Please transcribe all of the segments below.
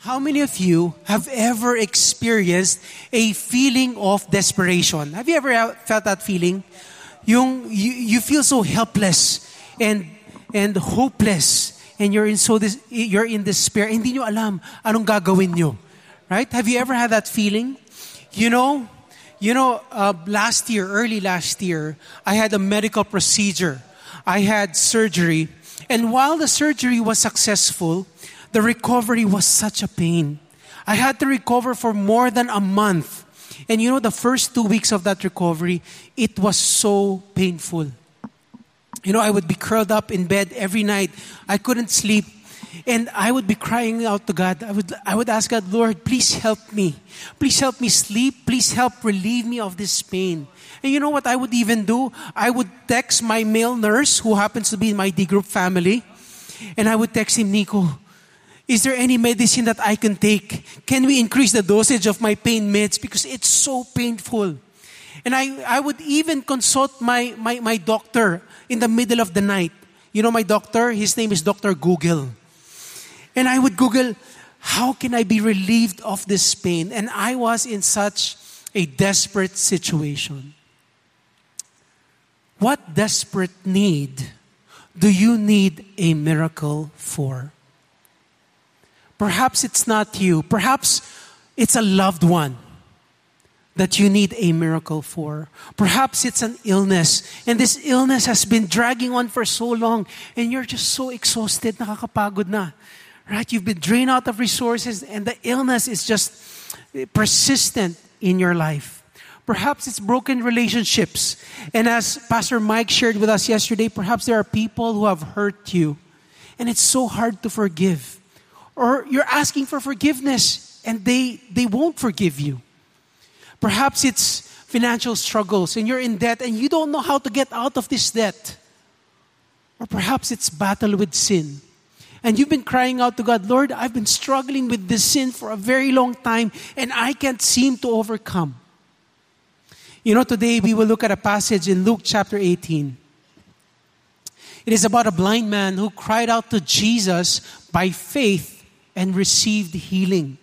How many of you have ever experienced a feeling of desperation? Have you ever felt that feeling? Yung, you, you feel so helpless and, and hopeless and you're in, so this, you're in despair. Hindi nyo alam anong gagawin nyo. Right? Have you ever had that feeling? You know, you know, uh, last year, early last year, I had a medical procedure. I had surgery. And while the surgery was successful, the recovery was such a pain. I had to recover for more than a month. And you know, the first two weeks of that recovery, it was so painful. You know, I would be curled up in bed every night. I couldn't sleep. And I would be crying out to God. I would, I would ask God, Lord, please help me. Please help me sleep. Please help relieve me of this pain. And you know what I would even do? I would text my male nurse, who happens to be in my D group family, and I would text him, Nico, is there any medicine that I can take? Can we increase the dosage of my pain meds? Because it's so painful. And I, I would even consult my, my, my doctor in the middle of the night. You know my doctor? His name is Dr. Google. And I would Google, how can I be relieved of this pain? And I was in such a desperate situation. What desperate need do you need a miracle for? Perhaps it's not you. Perhaps it's a loved one that you need a miracle for. Perhaps it's an illness, and this illness has been dragging on for so long, and you're just so exhausted, nakakapagod na. Right? You've been drained out of resources, and the illness is just persistent in your life. Perhaps it's broken relationships. And as Pastor Mike shared with us yesterday, perhaps there are people who have hurt you, and it's so hard to forgive. Or you're asking for forgiveness and they, they won't forgive you. Perhaps it's financial struggles and you're in debt and you don't know how to get out of this debt. Or perhaps it's battle with sin. And you've been crying out to God, Lord, I've been struggling with this sin for a very long time and I can't seem to overcome. You know, today we will look at a passage in Luke chapter 18. It is about a blind man who cried out to Jesus by faith and received healing.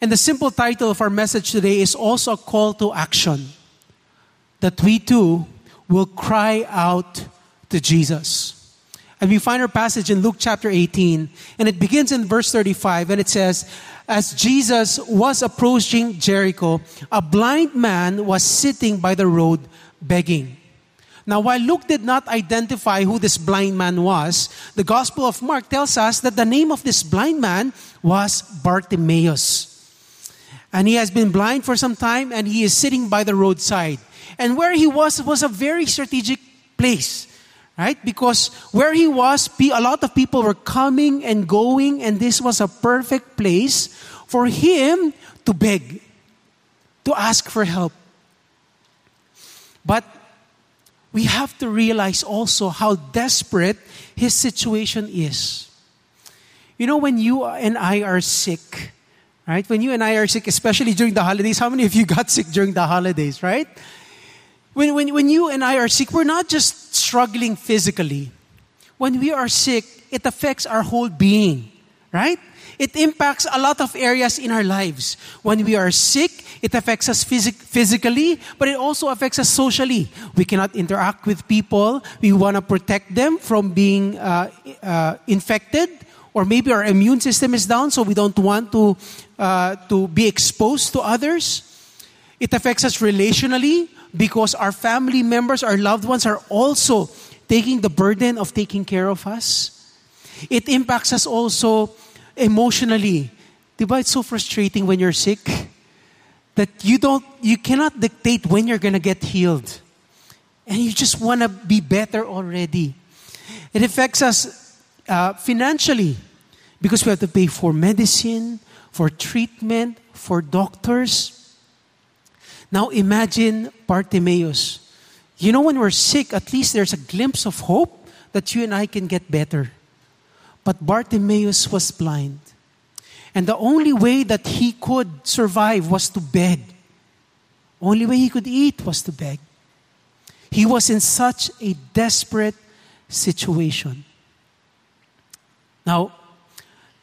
And the simple title of our message today is also a call to action that we too will cry out to Jesus. And we find our passage in Luke chapter 18, and it begins in verse 35, and it says, As Jesus was approaching Jericho, a blind man was sitting by the road begging. Now, while Luke did not identify who this blind man was, the Gospel of Mark tells us that the name of this blind man was Bartimaeus. And he has been blind for some time and he is sitting by the roadside. And where he was was a very strategic place, right? Because where he was, a lot of people were coming and going, and this was a perfect place for him to beg, to ask for help. But we have to realize also how desperate his situation is. You know, when you and I are sick, right? When you and I are sick, especially during the holidays, how many of you got sick during the holidays, right? When, when, when you and I are sick, we're not just struggling physically. When we are sick, it affects our whole being, right? It impacts a lot of areas in our lives. When we are sick, it affects us phys- physically, but it also affects us socially. We cannot interact with people. We want to protect them from being uh, uh, infected, or maybe our immune system is down, so we don't want to, uh, to be exposed to others. It affects us relationally because our family members, our loved ones are also taking the burden of taking care of us. It impacts us also emotionally. Diba, it's so frustrating when you're sick that you don't, you cannot dictate when you're gonna get healed. And you just wanna be better already. It affects us uh, financially because we have to pay for medicine, for treatment, for doctors. Now imagine Bartimaeus. You know, when we're sick, at least there's a glimpse of hope that you and I can get better. But Bartimaeus was blind. And the only way that he could survive was to beg. Only way he could eat was to beg. He was in such a desperate situation. Now,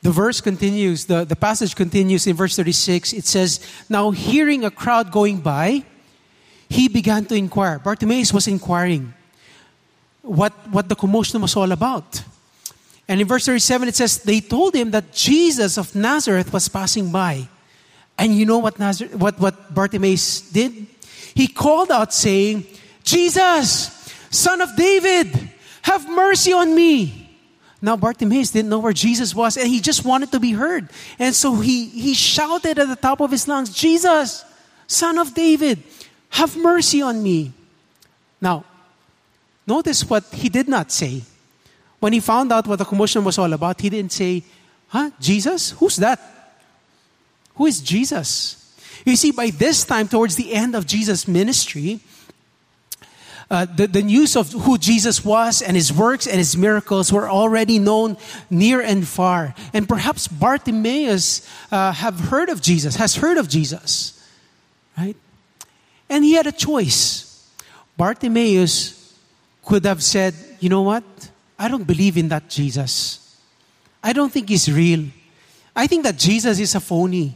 the verse continues, the, the passage continues in verse 36. It says, Now hearing a crowd going by, he began to inquire. Bartimaeus was inquiring what, what the commotion was all about. And in verse 37, it says, They told him that Jesus of Nazareth was passing by. And you know what, Nazareth, what, what Bartimaeus did? He called out, saying, Jesus, son of David, have mercy on me. Now Bartimaeus didn't know where Jesus was and he just wanted to be heard. And so he, he shouted at the top of his lungs, Jesus, son of David, have mercy on me. Now, notice what he did not say. When he found out what the commotion was all about, he didn't say, Huh? Jesus? Who's that? Who is Jesus? You see, by this time, towards the end of Jesus' ministry, uh, the, the news of who Jesus was and his works and his miracles were already known near and far. And perhaps Bartimaeus uh, have heard of Jesus, has heard of Jesus, right? And he had a choice. Bartimaeus could have said, you know what? I don't believe in that Jesus. I don't think he's real. I think that Jesus is a phony.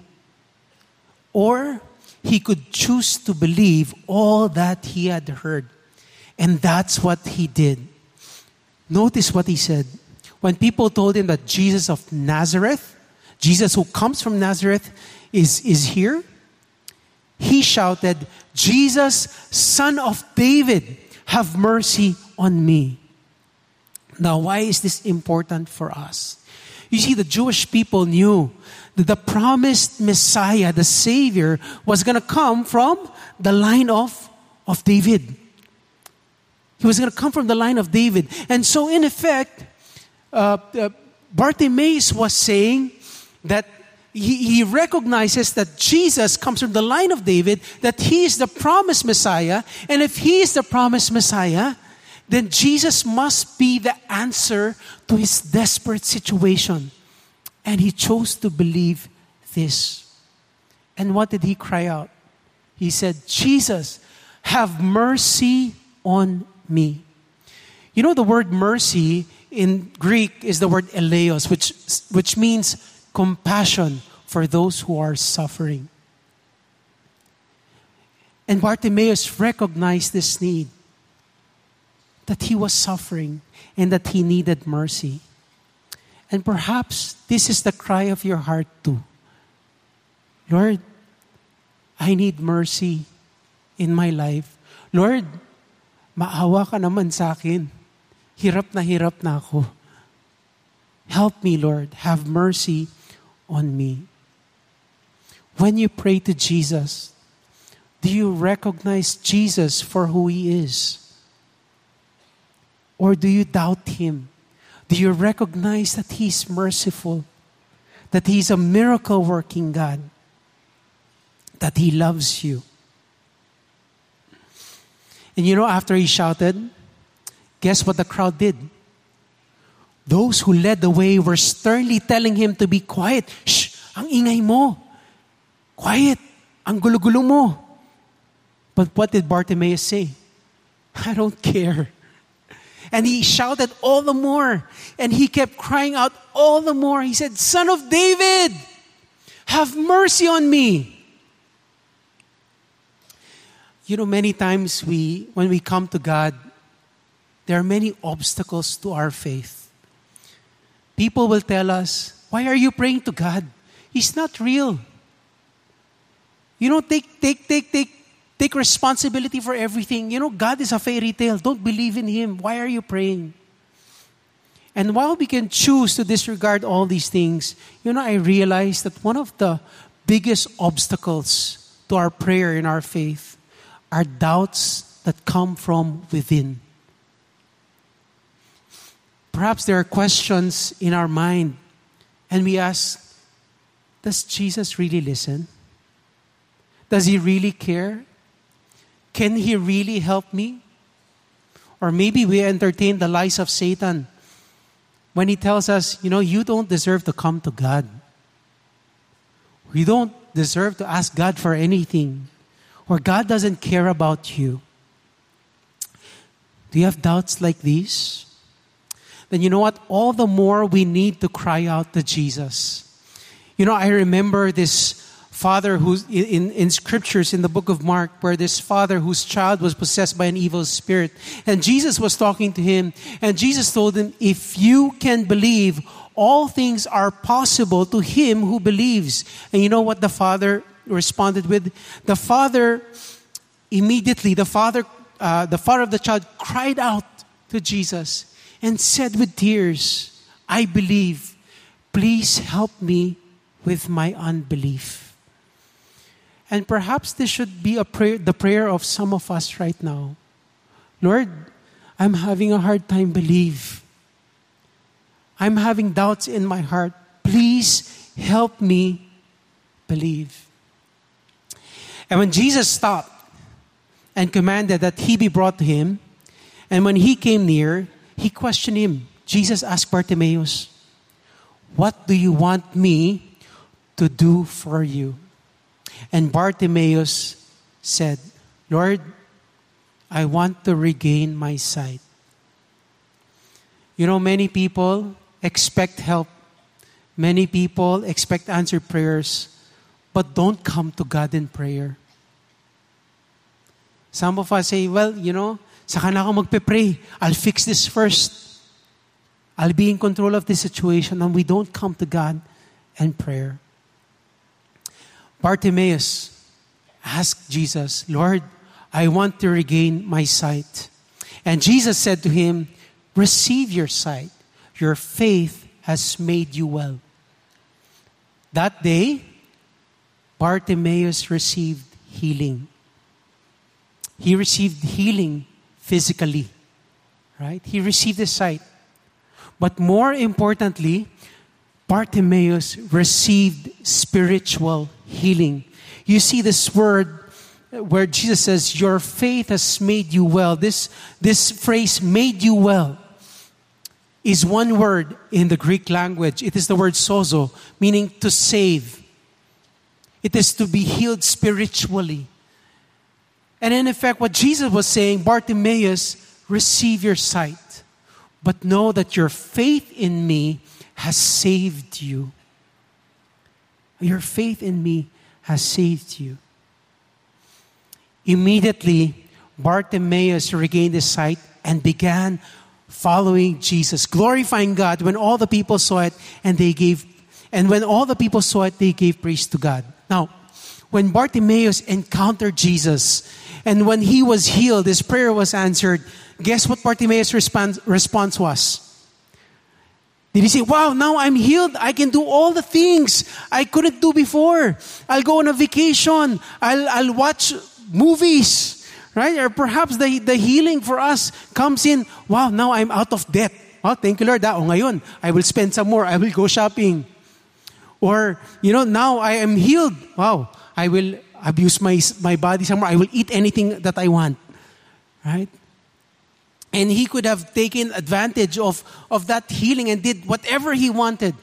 Or he could choose to believe all that he had heard. And that's what he did. Notice what he said. When people told him that Jesus of Nazareth, Jesus who comes from Nazareth, is, is here, he shouted, Jesus, son of David, have mercy on me. Now, why is this important for us? You see, the Jewish people knew that the promised Messiah, the Savior, was going to come from the line of, of David. He was going to come from the line of David. And so, in effect, uh, uh, Bartimaeus was saying that he, he recognizes that Jesus comes from the line of David, that he is the promised Messiah. And if he is the promised Messiah, then Jesus must be the answer to his desperate situation. And he chose to believe this. And what did he cry out? He said, Jesus, have mercy on me. You know, the word mercy in Greek is the word eleos, which, which means compassion for those who are suffering. And Bartimaeus recognized this need that he was suffering and that he needed mercy. And perhaps this is the cry of your heart too. Lord, I need mercy in my life. Lord, maawa ka naman sa akin. Hirap na hirap na ako. Help me, Lord. Have mercy on me. When you pray to Jesus, do you recognize Jesus for who he is? Or do you doubt him? Do you recognize that he's merciful? That he's a miracle working God? That he loves you? And you know, after he shouted, guess what the crowd did? Those who led the way were sternly telling him to be quiet. Shh! Ang ingay mo. Quiet! Ang gulo-gulo mo. But what did Bartimaeus say? I don't care. And he shouted all the more. And he kept crying out all the more. He said, Son of David, have mercy on me. You know, many times we, when we come to God, there are many obstacles to our faith. People will tell us, Why are you praying to God? He's not real. You know, take, take, take, take, take responsibility for everything. You know, God is a fairy tale. Don't believe in Him. Why are you praying? And while we can choose to disregard all these things, you know, I realize that one of the biggest obstacles to our prayer in our faith are doubts that come from within. Perhaps there are questions in our mind, and we ask Does Jesus really listen? Does he really care? Can he really help me? Or maybe we entertain the lies of Satan when he tells us, you know, you don't deserve to come to God. You don't deserve to ask God for anything or God doesn't care about you. Do you have doubts like these? then you know what? All the more we need to cry out to Jesus. You know, I remember this father who's in, in scriptures in the book of Mark, where this father whose child was possessed by an evil spirit. And Jesus was talking to him, and Jesus told him, If you can believe, all things are possible to him who believes. And you know what the father responded with? The father immediately, the father, uh, the father of the child cried out to Jesus and said with tears, I believe, please help me with my unbelief. And perhaps this should be a prayer, the prayer of some of us right now. Lord, I'm having a hard time believe. I'm having doubts in my heart. Please help me believe. And when Jesus stopped and commanded that he be brought to him, and when he came near, he questioned him. Jesus asked Bartimaeus, What do you want me to do for you? And Bartimaeus said, Lord, I want to regain my sight. You know, many people expect help. Many people expect answered prayers, but don't come to God in prayer. Some of us say, well, you know, Saka na ako magpe-pray. I'll fix this first. I'll be in control of this situation and we don't come to God in prayer. Bartimaeus asked Jesus, Lord, I want to regain my sight. And Jesus said to him, Receive your sight. Your faith has made you well. That day, Bartimaeus received healing. He received healing physically, right? He received the sight. But more importantly, Bartimaeus received spiritual healing. You see this word where Jesus says, Your faith has made you well. This, this phrase, made you well, is one word in the Greek language. It is the word sozo, meaning to save. It is to be healed spiritually. And in effect, what Jesus was saying, Bartimaeus, receive your sight, but know that your faith in me has saved you. Your faith in me has saved you. Immediately, Bartimaeus regained his sight and began following Jesus, glorifying God when all the people saw it and they gave and when all the people saw it, they gave praise to God. Now, when Bartimaeus encountered Jesus, and when he was healed, his prayer was answered. Guess what Bartimaeus' response, response was? Did he say, Wow, now I'm healed. I can do all the things I couldn't do before. I'll go on a vacation. I'll, I'll watch movies. Right? Or perhaps the, the healing for us comes in, Wow, now I'm out of debt. Oh, thank you, Lord. Ah, o ngayon, I will spend some more. I will go shopping. Or, you know, now I am healed. Wow, I will abuse my, my body somewhere. I will eat anything that I want. Right? And he could have taken advantage of, of that healing and did whatever he wanted.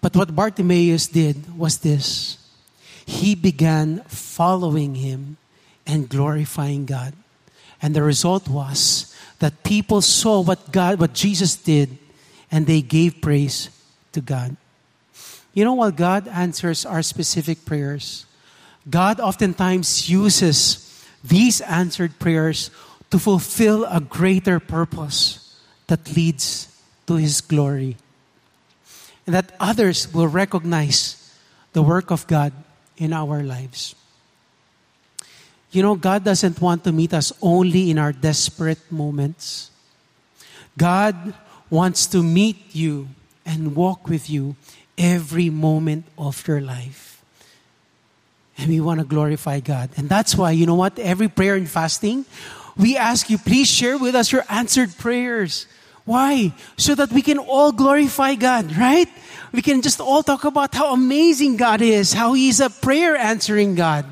But what Bartimaeus did was this he began following him and glorifying God. And the result was that people saw what God, what Jesus did, and they gave praise to God. You know, while God answers our specific prayers, God oftentimes uses these answered prayers to fulfill a greater purpose that leads to His glory. And that others will recognize the work of God in our lives. You know, God doesn't want to meet us only in our desperate moments. God wants to meet you and walk with you every moment of your life. And we want to glorify God. And that's why, you know what? Every prayer and fasting, we ask you, please share with us your answered prayers. Why? So that we can all glorify God, right? We can just all talk about how amazing God is, how He's a prayer answering God.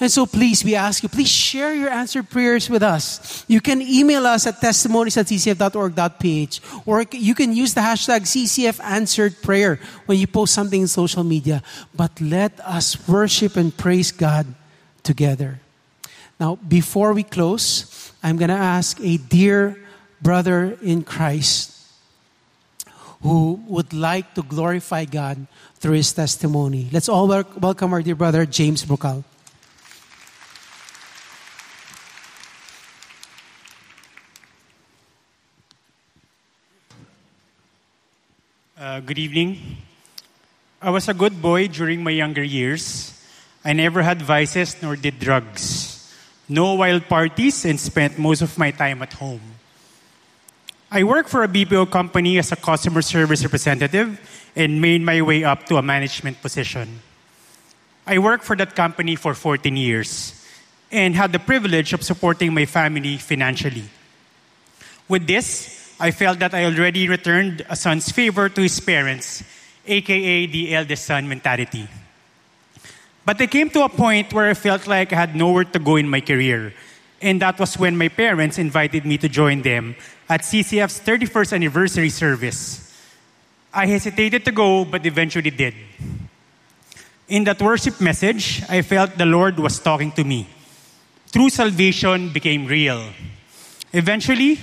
And so please, we ask you, please share your answered prayers with us. You can email us at testimonies at ccf.org.ph or you can use the hashtag CCF answered prayer when you post something in social media. But let us worship and praise God together. Now, before we close, I'm going to ask a dear brother in Christ who would like to glorify God through his testimony. Let's all welcome our dear brother, James Brocal. Uh, good evening. I was a good boy during my younger years. I never had vices nor did drugs. No wild parties and spent most of my time at home. I worked for a BPO company as a customer service representative and made my way up to a management position. I worked for that company for 14 years and had the privilege of supporting my family financially. With this, I felt that I already returned a son's favor to his parents, aka the eldest son mentality. But I came to a point where I felt like I had nowhere to go in my career. And that was when my parents invited me to join them at CCF's 31st anniversary service. I hesitated to go, but eventually did. In that worship message, I felt the Lord was talking to me. True salvation became real. Eventually,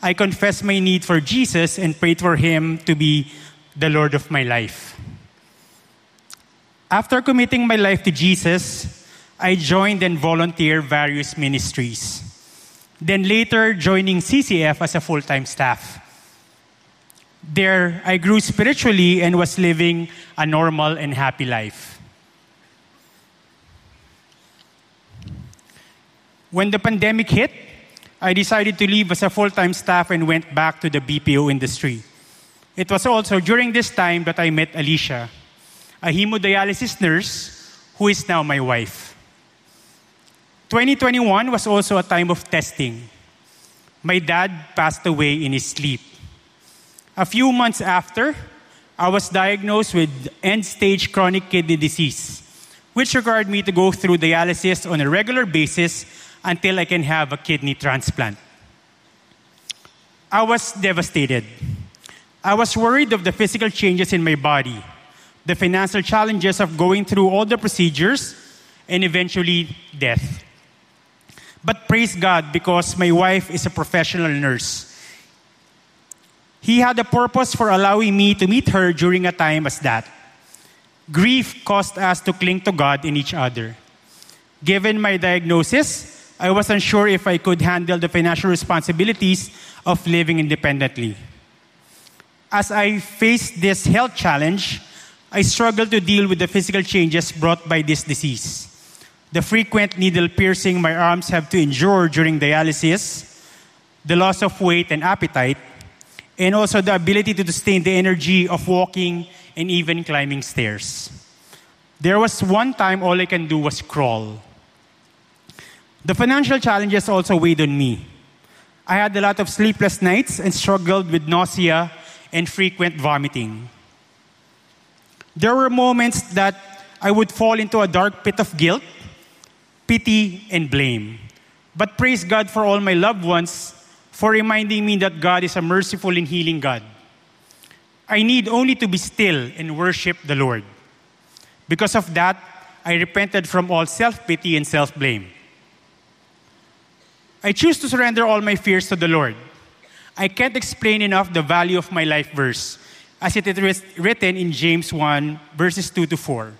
I confessed my need for Jesus and prayed for Him to be the Lord of my life. After committing my life to Jesus, I joined and volunteered various ministries. Then later, joining CCF as a full time staff. There, I grew spiritually and was living a normal and happy life. When the pandemic hit, I decided to leave as a full time staff and went back to the BPO industry. It was also during this time that I met Alicia, a hemodialysis nurse who is now my wife. 2021 was also a time of testing. My dad passed away in his sleep. A few months after, I was diagnosed with end stage chronic kidney disease, which required me to go through dialysis on a regular basis until I can have a kidney transplant. I was devastated. I was worried of the physical changes in my body, the financial challenges of going through all the procedures, and eventually death. But praise God because my wife is a professional nurse. He had a purpose for allowing me to meet her during a time as that. Grief caused us to cling to God in each other. Given my diagnosis, I wasn't sure if I could handle the financial responsibilities of living independently. As I faced this health challenge, I struggled to deal with the physical changes brought by this disease. The frequent needle piercing my arms have to endure during dialysis, the loss of weight and appetite, and also the ability to sustain the energy of walking and even climbing stairs. There was one time all I can do was crawl. The financial challenges also weighed on me. I had a lot of sleepless nights and struggled with nausea and frequent vomiting. There were moments that I would fall into a dark pit of guilt, pity, and blame. But praise God for all my loved ones for reminding me that God is a merciful and healing God. I need only to be still and worship the Lord. Because of that, I repented from all self pity and self blame. I choose to surrender all my fears to the Lord. I can't explain enough the value of my life verse, as it is written in James 1, verses 2 to 4.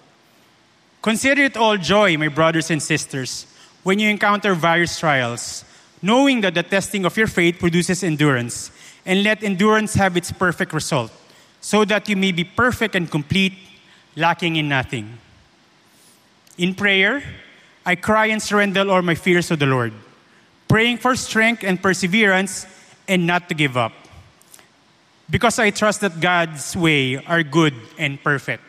Consider it all joy, my brothers and sisters, when you encounter various trials, knowing that the testing of your faith produces endurance, and let endurance have its perfect result, so that you may be perfect and complete, lacking in nothing. In prayer, I cry and surrender all my fears to the Lord praying for strength and perseverance and not to give up. Because I trust that God's way are good and perfect.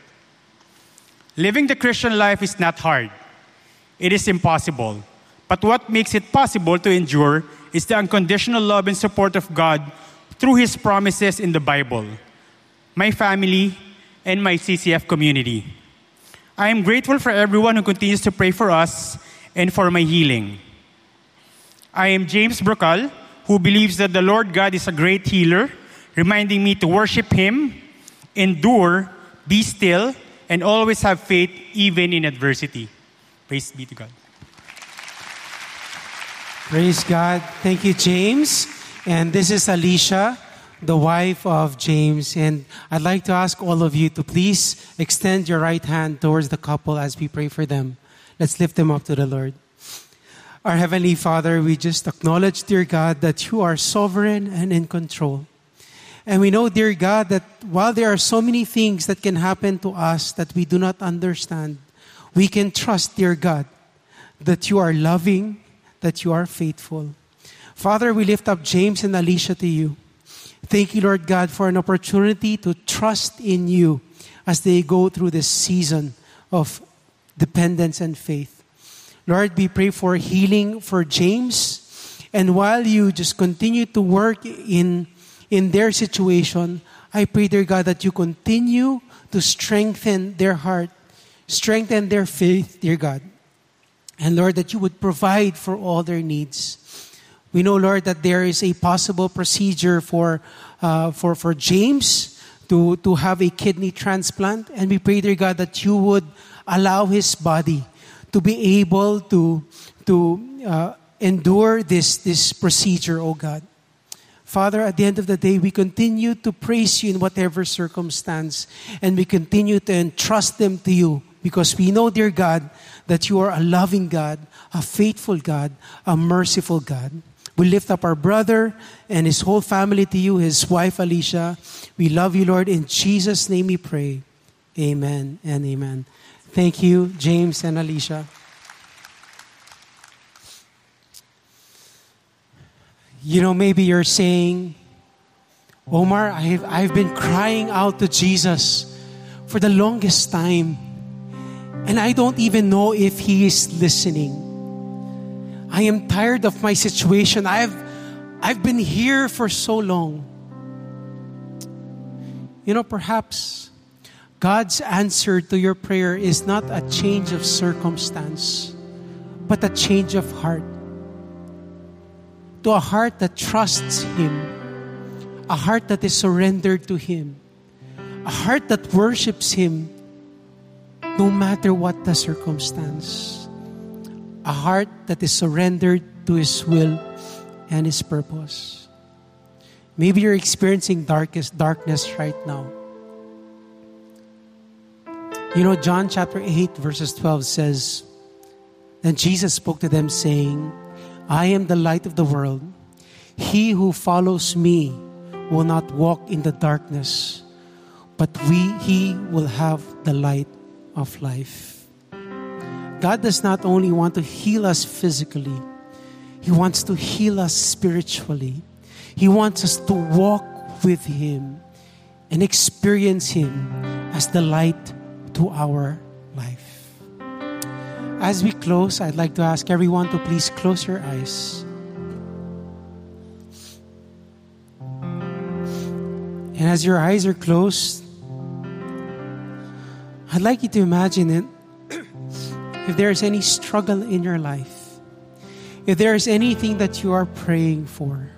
Living the Christian life is not hard. It is impossible. But what makes it possible to endure is the unconditional love and support of God through His promises in the Bible, my family, and my CCF community. I am grateful for everyone who continues to pray for us and for my healing. I am James Brocal, who believes that the Lord God is a great healer, reminding me to worship Him, endure, be still, and always have faith even in adversity. Praise be to God. Praise God. Thank you, James. And this is Alicia, the wife of James. And I'd like to ask all of you to please extend your right hand towards the couple as we pray for them. Let's lift them up to the Lord. Our Heavenly Father, we just acknowledge, dear God, that you are sovereign and in control. And we know, dear God, that while there are so many things that can happen to us that we do not understand, we can trust, dear God, that you are loving, that you are faithful. Father, we lift up James and Alicia to you. Thank you, Lord God, for an opportunity to trust in you as they go through this season of dependence and faith. Lord, we pray for healing for James. And while you just continue to work in, in their situation, I pray, dear God, that you continue to strengthen their heart, strengthen their faith, dear God. And Lord, that you would provide for all their needs. We know, Lord, that there is a possible procedure for, uh, for, for James to, to have a kidney transplant. And we pray, dear God, that you would allow his body to be able to, to uh, endure this, this procedure, oh God. Father, at the end of the day, we continue to praise you in whatever circumstance, and we continue to entrust them to you because we know, dear God, that you are a loving God, a faithful God, a merciful God. We lift up our brother and his whole family to you, his wife Alicia. We love you, Lord. In Jesus' name we pray. Amen and amen. Thank you, James and Alicia. You know, maybe you're saying, Omar, I've, I've been crying out to Jesus for the longest time, and I don't even know if He is listening. I am tired of my situation. I've, I've been here for so long. You know, perhaps God's answer to your prayer is not a change of circumstance, but a change of heart. To a heart that trusts Him, a heart that is surrendered to Him, a heart that worships Him no matter what the circumstance, a heart that is surrendered to His will and His purpose. Maybe you're experiencing darkest darkness right now. You know, John chapter 8, verses 12 says, Then Jesus spoke to them, saying, I am the light of the world. He who follows me will not walk in the darkness, but we, he will have the light of life. God does not only want to heal us physically, He wants to heal us spiritually. He wants us to walk with Him and experience Him as the light to our life. As we close, I'd like to ask everyone to please close your eyes. And as your eyes are closed, I'd like you to imagine it if there is any struggle in your life, if there is anything that you are praying for,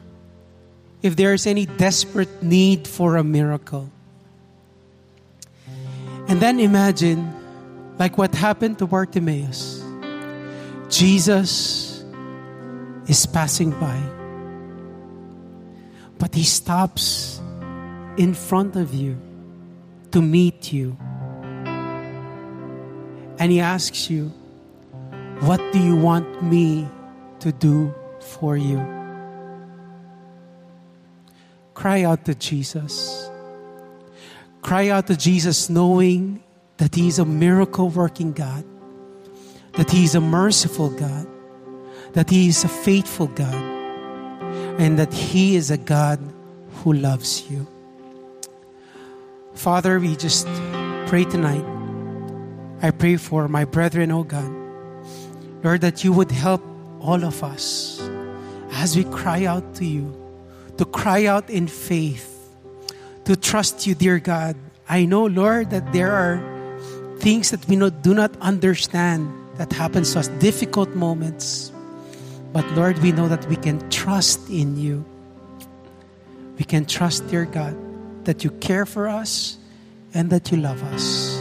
if there is any desperate need for a miracle and then imagine, like what happened to Bartimaeus. Jesus is passing by, but he stops in front of you to meet you. And he asks you, What do you want me to do for you? Cry out to Jesus. Cry out to Jesus knowing that He is a miracle working God, that He is a merciful God, that He is a faithful God, and that He is a God who loves you. Father, we just pray tonight. I pray for my brethren, oh God. Lord, that you would help all of us as we cry out to you, to cry out in faith to trust you, dear God. I know, Lord, that there are things that we do not understand that happens to us, difficult moments. But Lord, we know that we can trust in you. We can trust, dear God, that you care for us and that you love us.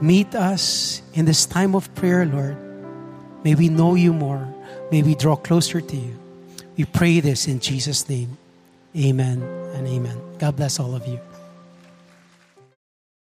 Meet us in this time of prayer, Lord. May we know you more. May we draw closer to you. We pray this in Jesus' name. Amen and amen. God bless all of you.